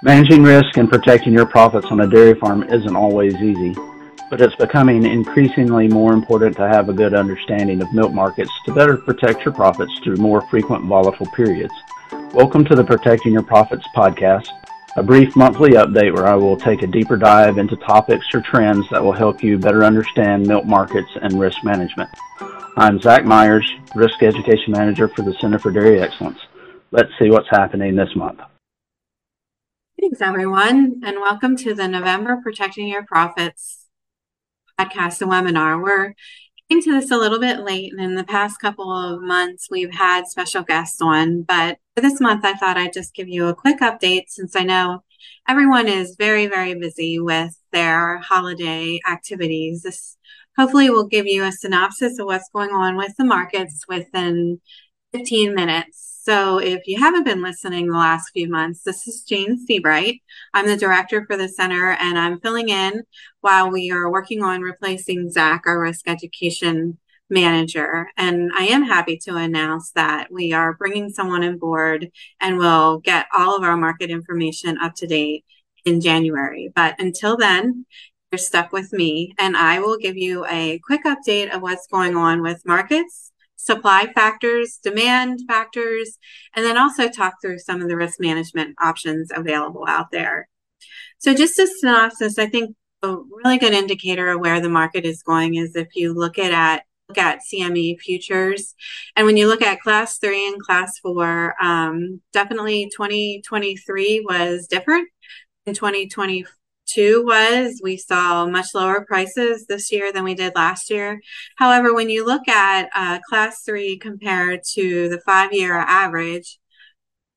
Managing risk and protecting your profits on a dairy farm isn't always easy, but it's becoming increasingly more important to have a good understanding of milk markets to better protect your profits through more frequent volatile periods. Welcome to the Protecting Your Profits podcast, a brief monthly update where I will take a deeper dive into topics or trends that will help you better understand milk markets and risk management. I'm Zach Myers, Risk Education Manager for the Center for Dairy Excellence. Let's see what's happening this month. Thanks, everyone, and welcome to the November Protecting Your Profits podcast and webinar. We're getting to this a little bit late, and in the past couple of months, we've had special guests on. But for this month, I thought I'd just give you a quick update since I know everyone is very, very busy with their holiday activities. This hopefully will give you a synopsis of what's going on with the markets within 15 minutes. So, if you haven't been listening the last few months, this is Jayne Sebright. I'm the director for the center, and I'm filling in while we are working on replacing Zach, our risk education manager. And I am happy to announce that we are bringing someone on board and we'll get all of our market information up to date in January. But until then, you're stuck with me, and I will give you a quick update of what's going on with markets supply factors, demand factors, and then also talk through some of the risk management options available out there. So, just a synopsis, I think a really good indicator of where the market is going is if you look at, at look at CME futures, and when you look at class three and class four, um, definitely 2023 was different. In 2024 two was we saw much lower prices this year than we did last year. However, when you look at uh, class three compared to the five year average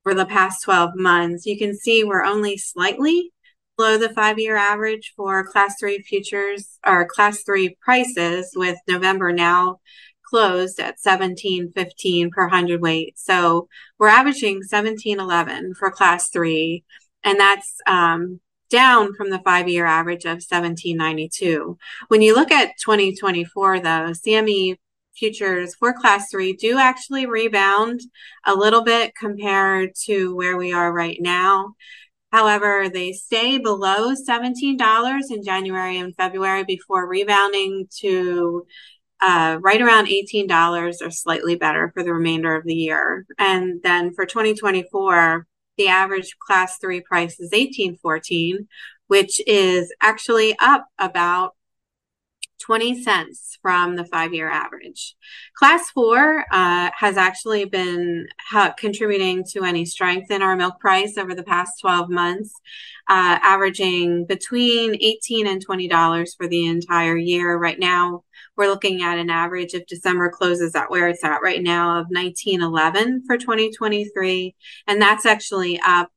for the past 12 months, you can see we're only slightly below the five year average for class three futures or class three prices, with November now closed at 1715 per hundredweight. So we're averaging 1711 for class three. And that's um, down from the five year average of 1792. When you look at 2024, though, CME futures for class three do actually rebound a little bit compared to where we are right now. However, they stay below $17 in January and February before rebounding to uh, right around $18 or slightly better for the remainder of the year. And then for 2024, the average class three price is 1814, which is actually up about 20 cents from the five year average. Class four uh, has actually been ha- contributing to any strength in our milk price over the past 12 months, uh, averaging between 18 and $20 for the entire year. Right now, we're looking at an average of December closes at where it's at right now of 1911 for 2023. And that's actually up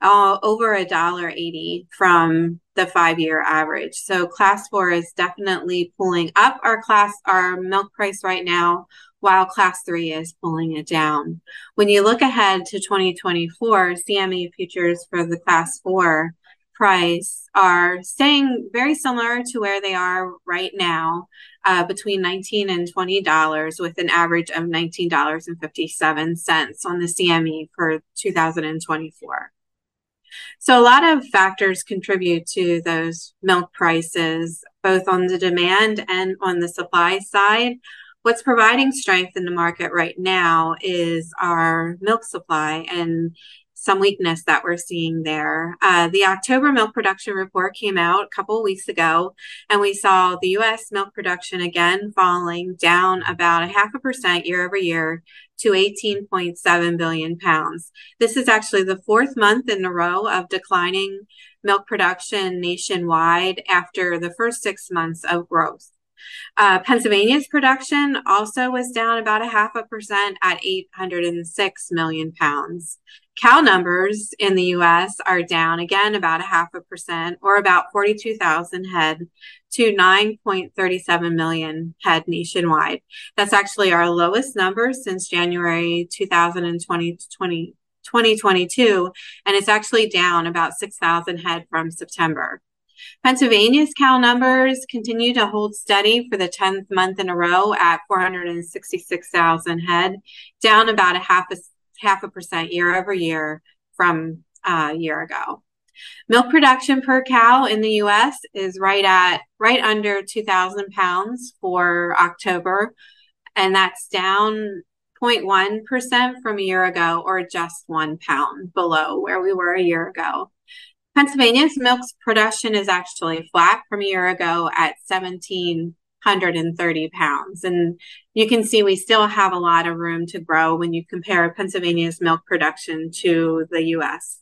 uh, over a dollar 80 from the five year average. So class four is definitely pulling up our class, our milk price right now, while class three is pulling it down. When you look ahead to 2024, CME futures for the class four price are staying very similar to where they are right now, uh, between 19 and 20 dollars, with an average of 19 dollars and 57 cents on the CME for 2024. So a lot of factors contribute to those milk prices, both on the demand and on the supply side. What's providing strength in the market right now is our milk supply and some weakness that we're seeing there. Uh, the October milk production report came out a couple of weeks ago, and we saw the U.S. milk production again falling down about a half a percent year over year to 18.7 billion pounds. This is actually the fourth month in a row of declining milk production nationwide after the first six months of growth. Uh, Pennsylvania's production also was down about a half a percent at 806 million pounds. Cow numbers in the US are down again about a half a percent or about 42,000 head to 9.37 million head nationwide. That's actually our lowest number since January 2020, 2022, and it's actually down about 6,000 head from September. Pennsylvania's cow numbers continue to hold steady for the 10th month in a row at 466,000 head, down about a half a half a percent year over year from uh, a year ago. Milk production per cow in the US is right at right under 2,000 pounds for October, and that's down 0.1% from a year ago, or just one pound below where we were a year ago. Pennsylvania's milk production is actually flat from a year ago at 1,730 pounds. And you can see we still have a lot of room to grow when you compare Pennsylvania's milk production to the US.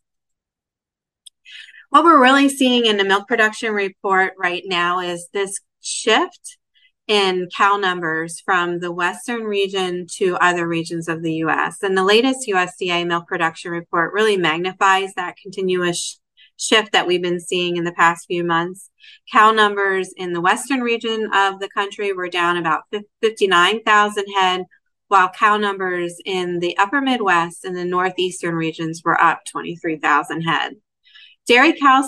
What we're really seeing in the milk production report right now is this shift in cow numbers from the western region to other regions of the US. And the latest USDA milk production report really magnifies that continuous shift that we've been seeing in the past few months. Cow numbers in the western region of the country were down about 59,000 head, while cow numbers in the upper Midwest and the northeastern regions were up 23,000 head. Dairy cow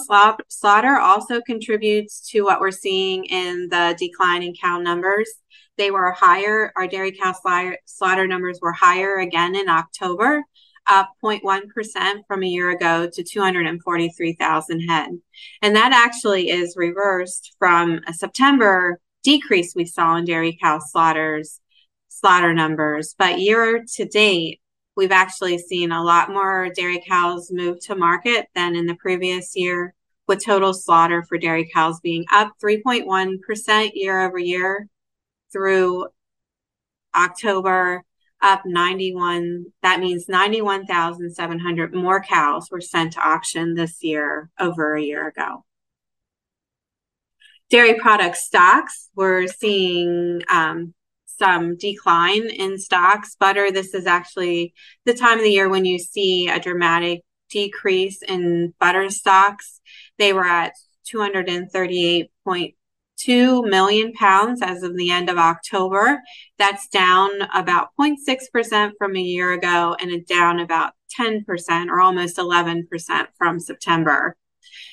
slaughter also contributes to what we're seeing in the decline in cow numbers. They were higher, our dairy cow slaughter numbers were higher again in October, up 0.1% from a year ago to 243,000 head. And that actually is reversed from a September decrease we saw in dairy cow slaughters slaughter numbers. But year to date, we've actually seen a lot more dairy cows move to market than in the previous year, with total slaughter for dairy cows being up 3.1% year over year through October up 91. That means 91,700 more cows were sent to auction this year over a year ago. Dairy product stocks, we're seeing um, some decline in stocks. Butter, this is actually the time of the year when you see a dramatic decrease in butter stocks. They were at 238 2 million pounds as of the end of October. That's down about 0.6% from a year ago and down about 10% or almost 11% from September.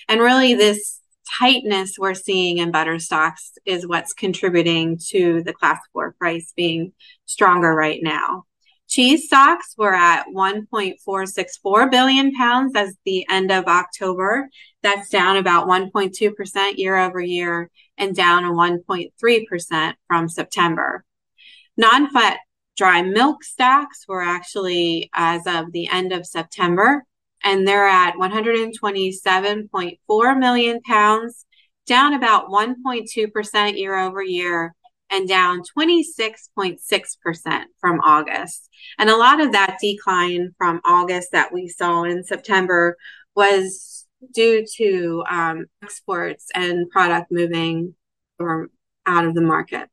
And really, this tightness we're seeing in butter stocks is what's contributing to the class four price being stronger right now. Cheese stocks were at 1.464 billion pounds as the end of October. That's down about 1.2% year over year and down 1.3% from September. Non fat dry milk stocks were actually as of the end of September, and they're at 127.4 million pounds, down about 1.2% year over year and down 26.6% from August. And a lot of that decline from August that we saw in September was due to um, exports and product moving or out of the market.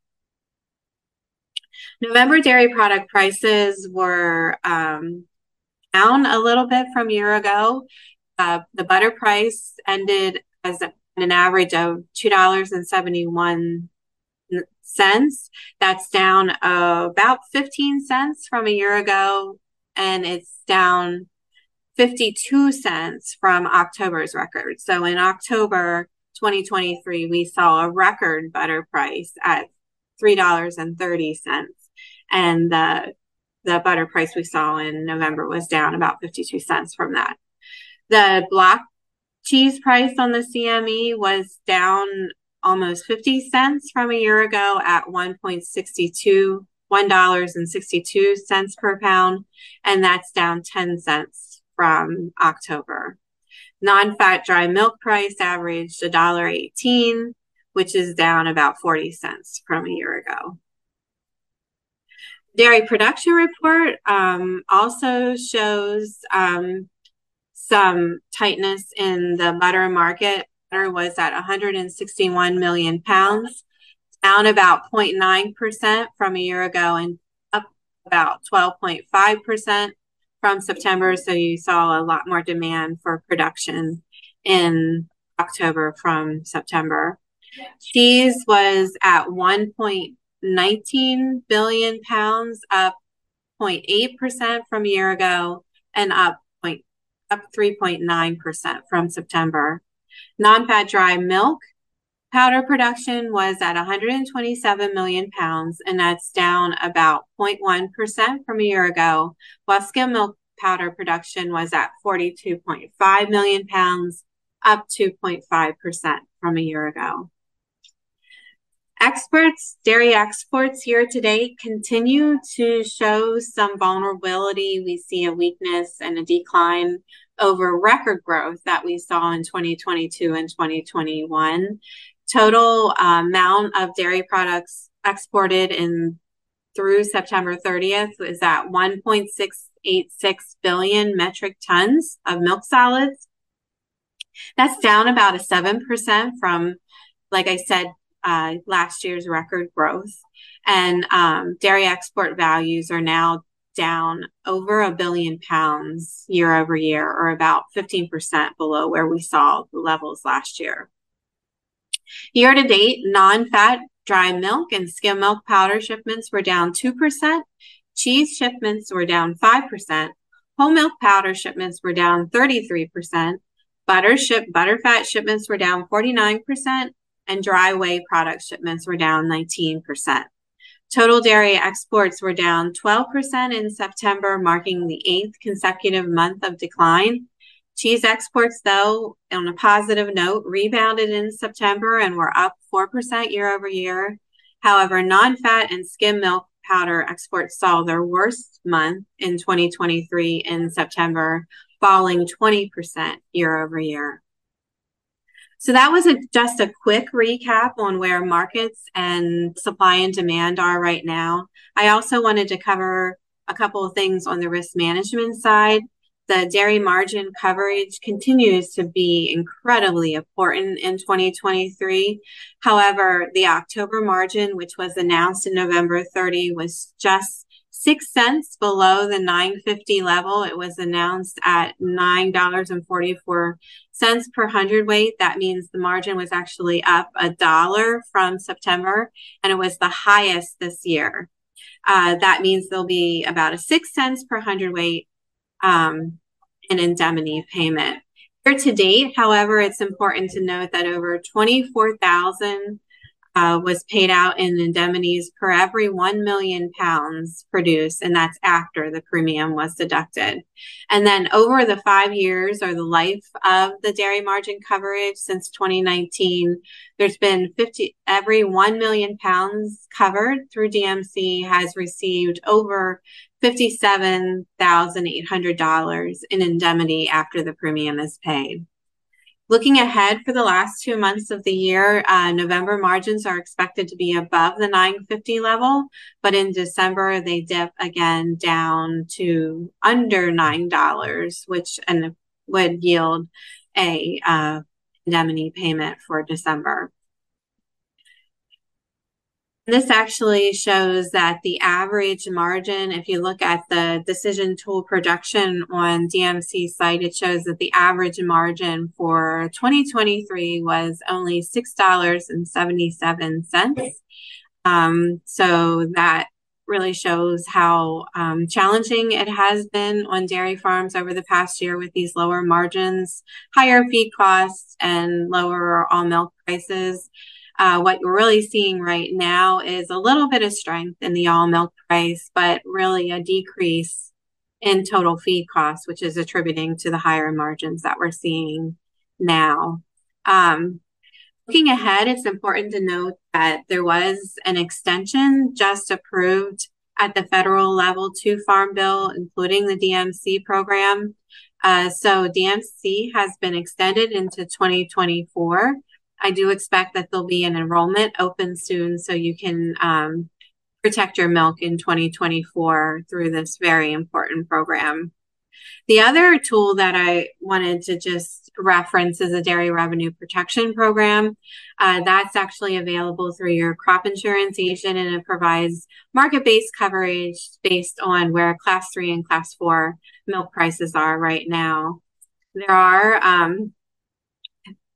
November dairy product prices were um, down a little bit from year ago. Uh, the butter price ended as an average of two dollars and seventy one cents. That's down uh, about fifteen cents from a year ago, and it's down 52 cents from October's record. So in October 2023, we saw a record butter price at $3.30. And the, the butter price we saw in November was down about 52 cents from that. The block cheese price on the CME was down almost 50 cents from a year ago at 1.62 $1.62 per pound, and that's down 10 cents from October. Non-fat dry milk price averaged $1.18, which is down about 40 cents from a year ago. Dairy production report um, also shows um, some tightness in the butter market. Butter was at 161 million pounds, down about 0.9% from a year ago and up about 12.5% from September. So you saw a lot more demand for production in October from September. Cheese was at 1.19 billion pounds, up 0.8% from a year ago and up up 3.9% from September. Non-fat dry milk powder production was at 127 million pounds, and that's down about 0.1% from a year ago, while skim milk powder production was at 42.5 million pounds, up 2.5% from a year ago. Exports, dairy exports year to date continue to show some vulnerability. We see a weakness and a decline over record growth that we saw in 2022 and 2021. Total uh, amount of dairy products exported in through September 30th is at 1.686 billion metric tons of milk solids. That's down about a 7% from, like I said, uh, last year's record growth. And um, dairy export values are now down over a billion pounds year over year, or about 15% below where we saw the levels last year. Year to date, non fat dry milk and skim milk powder shipments were down 2%, cheese shipments were down 5%, whole milk powder shipments were down 33%, butter ship butterfat shipments were down 49%, and dry whey product shipments were down 19%. Total dairy exports were down 12% in September, marking the eighth consecutive month of decline. Cheese exports, though, on a positive note, rebounded in September and were up 4% year over year. However, non fat and skim milk powder exports saw their worst month in 2023 in September, falling 20% year over year. So that was a, just a quick recap on where markets and supply and demand are right now. I also wanted to cover a couple of things on the risk management side. The dairy margin coverage continues to be incredibly important in 2023. However, the October margin, which was announced in November 30, was just six cents below the 950 level. It was announced at $9.44 per hundredweight. That means the margin was actually up a dollar from September, and it was the highest this year. Uh, that means there'll be about a six cents per hundredweight um, in indemnity payment. Here to date, however, it's important to note that over 24,000 uh, was paid out in indemnities per every 1 million pounds produced, and that's after the premium was deducted. And then over the five years or the life of the dairy margin coverage since 2019, there's been 50, every 1 million pounds covered through DMC has received over $57,800 in indemnity after the premium is paid. Looking ahead for the last two months of the year, uh, November margins are expected to be above the 950 level, but in December they dip again down to under $9, which and would yield a uh, indemnity payment for December. This actually shows that the average margin, if you look at the decision tool production on DMC site, it shows that the average margin for 2023 was only $6.77. Um, so that really shows how um, challenging it has been on dairy farms over the past year with these lower margins, higher feed costs, and lower all milk prices. Uh, what we're really seeing right now is a little bit of strength in the all milk price, but really a decrease in total feed costs, which is attributing to the higher margins that we're seeing now. Um, looking ahead, it's important to note that there was an extension just approved at the federal level to Farm Bill, including the DMC program. Uh, so DMC has been extended into 2024. I do expect that there'll be an enrollment open soon so you can um, protect your milk in 2024 through this very important program. The other tool that I wanted to just reference is a dairy revenue protection program. Uh, that's actually available through your crop insurance agent and it provides market based coverage based on where class three and class four milk prices are right now. There are um,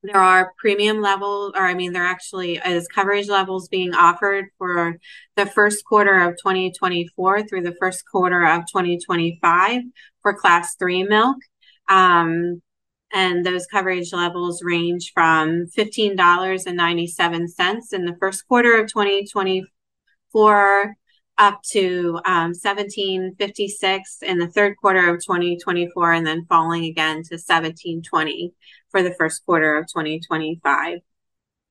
there are premium level, or I mean, there actually is coverage levels being offered for the first quarter of 2024 through the first quarter of 2025 for class three milk. Um, and those coverage levels range from $15.97 in the first quarter of 2024 up to um, 1756 in the third quarter of 2024 and then falling again to 1720 for the first quarter of 2025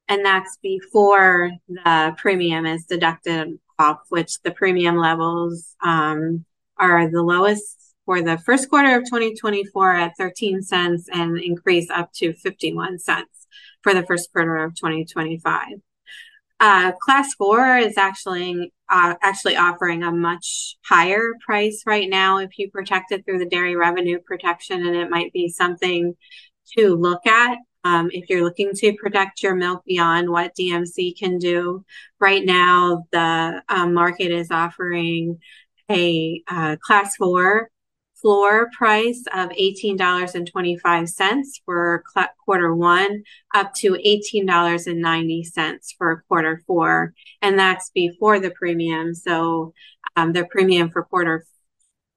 and that's before the premium is deducted off which the premium levels um, are the lowest for the first quarter of 2024 at 13 cents and increase up to 51 cents for the first quarter of 2025 uh, class four is actually uh, actually offering a much higher price right now if you protect it through the dairy revenue protection, and it might be something to look at um, if you're looking to protect your milk beyond what DMC can do. Right now, the um, market is offering a uh, class four floor price of $18.25 for quarter one, up to $18.90 for quarter four. And that's before the premium. So um, the premium for quarter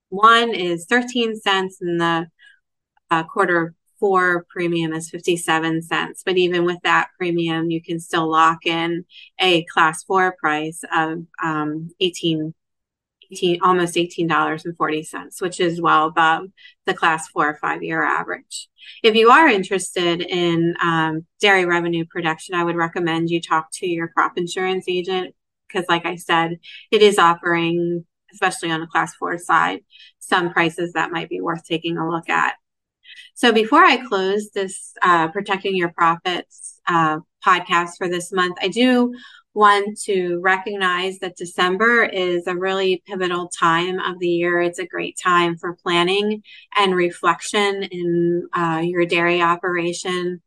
one is 13 cents and the uh, quarter four premium is 57 cents. But even with that premium, you can still lock in a class four price of um, 18 18, almost $18.40, which is well above the class four or five year average. If you are interested in um, dairy revenue production, I would recommend you talk to your crop insurance agent because, like I said, it is offering, especially on the class four side, some prices that might be worth taking a look at. So before I close this uh, Protecting Your Profits uh, podcast for this month, I do one to recognize that December is a really pivotal time of the year. It's a great time for planning and reflection in uh, your dairy operation.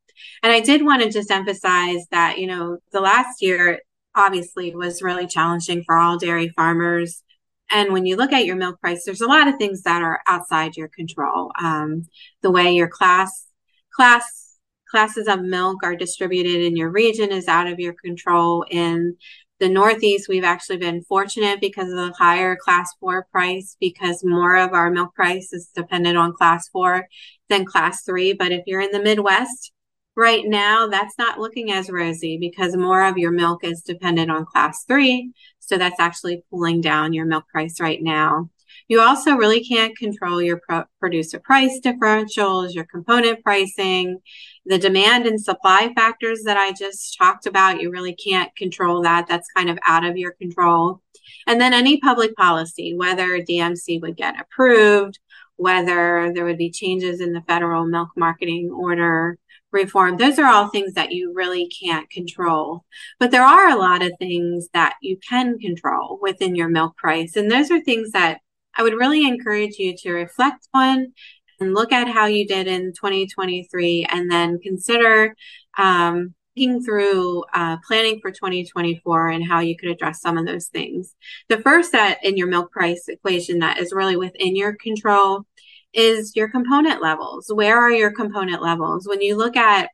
And I did want to just emphasize that, you know, the last year obviously was really challenging for all dairy farmers. And when you look at your milk price, there's a lot of things that are outside your control. Um, the way your class class classes of milk are distributed in your region is out of your control. In the Northeast, we've actually been fortunate because of the higher class four price, because more of our milk price is dependent on class four than class three. But if you're in the Midwest, right now, that's not looking as rosy because more of your milk is dependent on class three. So that's actually pulling down your milk price right now. You also really can't control your pro- producer price differentials, your component pricing, the demand and supply factors that I just talked about. You really can't control that. That's kind of out of your control. And then any public policy, whether DMC would get approved, whether there would be changes in the federal milk marketing order reform. Those are all things that you really can't control. But there are a lot of things that you can control within your milk price. And those are things that I would really encourage you to reflect on and look at how you did in 2023 and then consider um, thinking through uh, planning for 2024 and how you could address some of those things. The first that in your milk price equation that is really within your control is your component levels. Where are your component levels? When you look at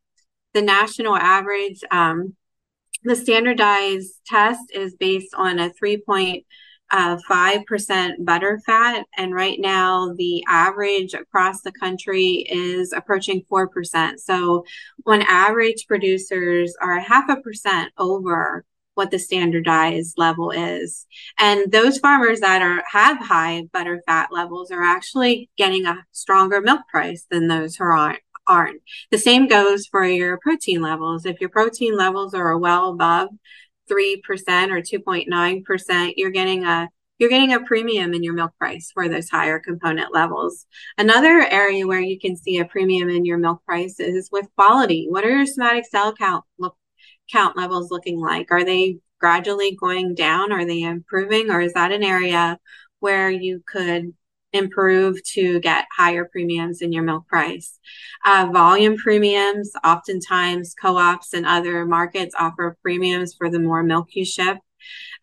the national average, um, the standardized test is based on a three point uh, 5% butter fat. And right now, the average across the country is approaching 4%. So, on average, producers are half a percent over what the standardized level is. And those farmers that are have high butter fat levels are actually getting a stronger milk price than those who aren't. Aren't. The same goes for your protein levels. If your protein levels are well above 3% or 2.9%, you're getting a you're getting a premium in your milk price for those higher component levels. Another area where you can see a premium in your milk price is with quality. What are your somatic cell count look, count levels looking like? Are they gradually going down? Are they improving? Or is that an area where you could improve to get higher premiums in your milk price. Uh, volume premiums, oftentimes co ops and other markets offer premiums for the more milk you ship.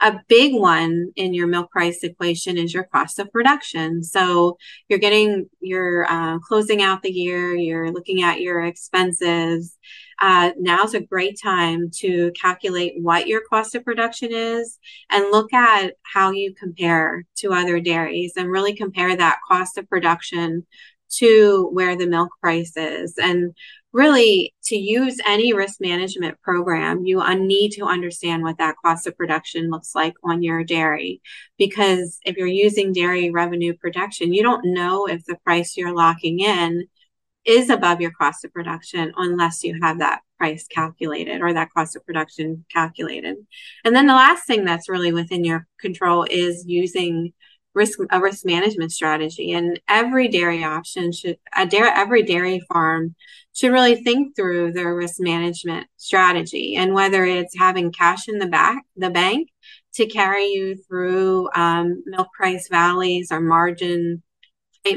A big one in your milk price equation is your cost of production. So you're getting, you're uh, closing out the year, you're looking at your expenses. Uh, now's a great time to calculate what your cost of production is and look at how you compare to other dairies and really compare that cost of production to where the milk price is. And really, to use any risk management program, you need to understand what that cost of production looks like on your dairy. Because if you're using dairy revenue protection, you don't know if the price you're locking in is above your cost of production unless you have that price calculated or that cost of production calculated. And then the last thing that's really within your control is using risk a risk management strategy and every dairy option should a dairy every dairy farm should really think through their risk management strategy and whether it's having cash in the back the bank to carry you through um, milk price valleys or margin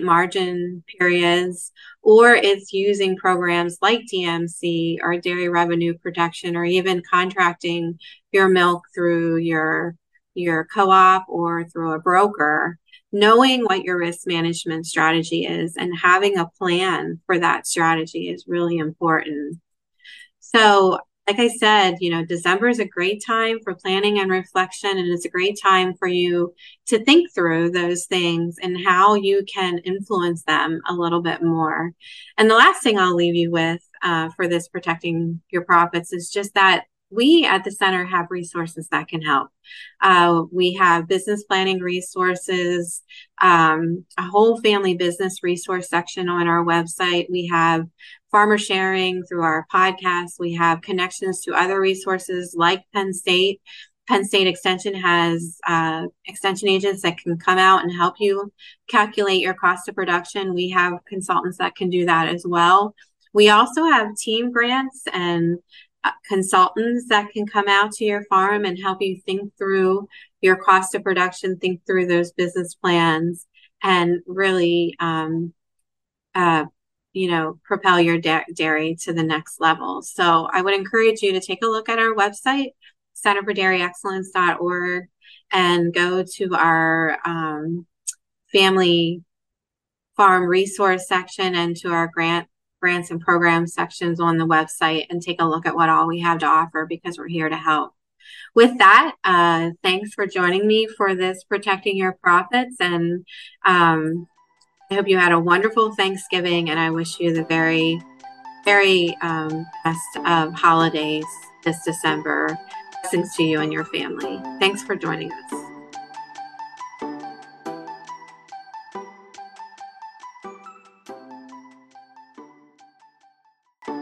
margin periods or it's using programs like DMC or dairy revenue protection or even contracting your milk through your your co-op or through a broker knowing what your risk management strategy is and having a plan for that strategy is really important. So like I said, you know, December is a great time for planning and reflection, and it's a great time for you to think through those things and how you can influence them a little bit more. And the last thing I'll leave you with uh, for this protecting your profits is just that we at the center have resources that can help. Uh, we have business planning resources, um, a whole family business resource section on our website. We have farmer sharing through our podcast. We have connections to other resources like Penn State. Penn State Extension has uh, extension agents that can come out and help you calculate your cost of production. We have consultants that can do that as well. We also have team grants and consultants that can come out to your farm and help you think through your cost of production, think through those business plans, and really, um, uh, you know, propel your da- dairy to the next level. So I would encourage you to take a look at our website, centerfordairyexcellence.org, and go to our um, family farm resource section and to our grant grants and programs sections on the website and take a look at what all we have to offer because we're here to help. With that, uh, thanks for joining me for this Protecting Your Profits. And um, I hope you had a wonderful Thanksgiving. And I wish you the very, very um, best of holidays this December. Blessings to you and your family. Thanks for joining us.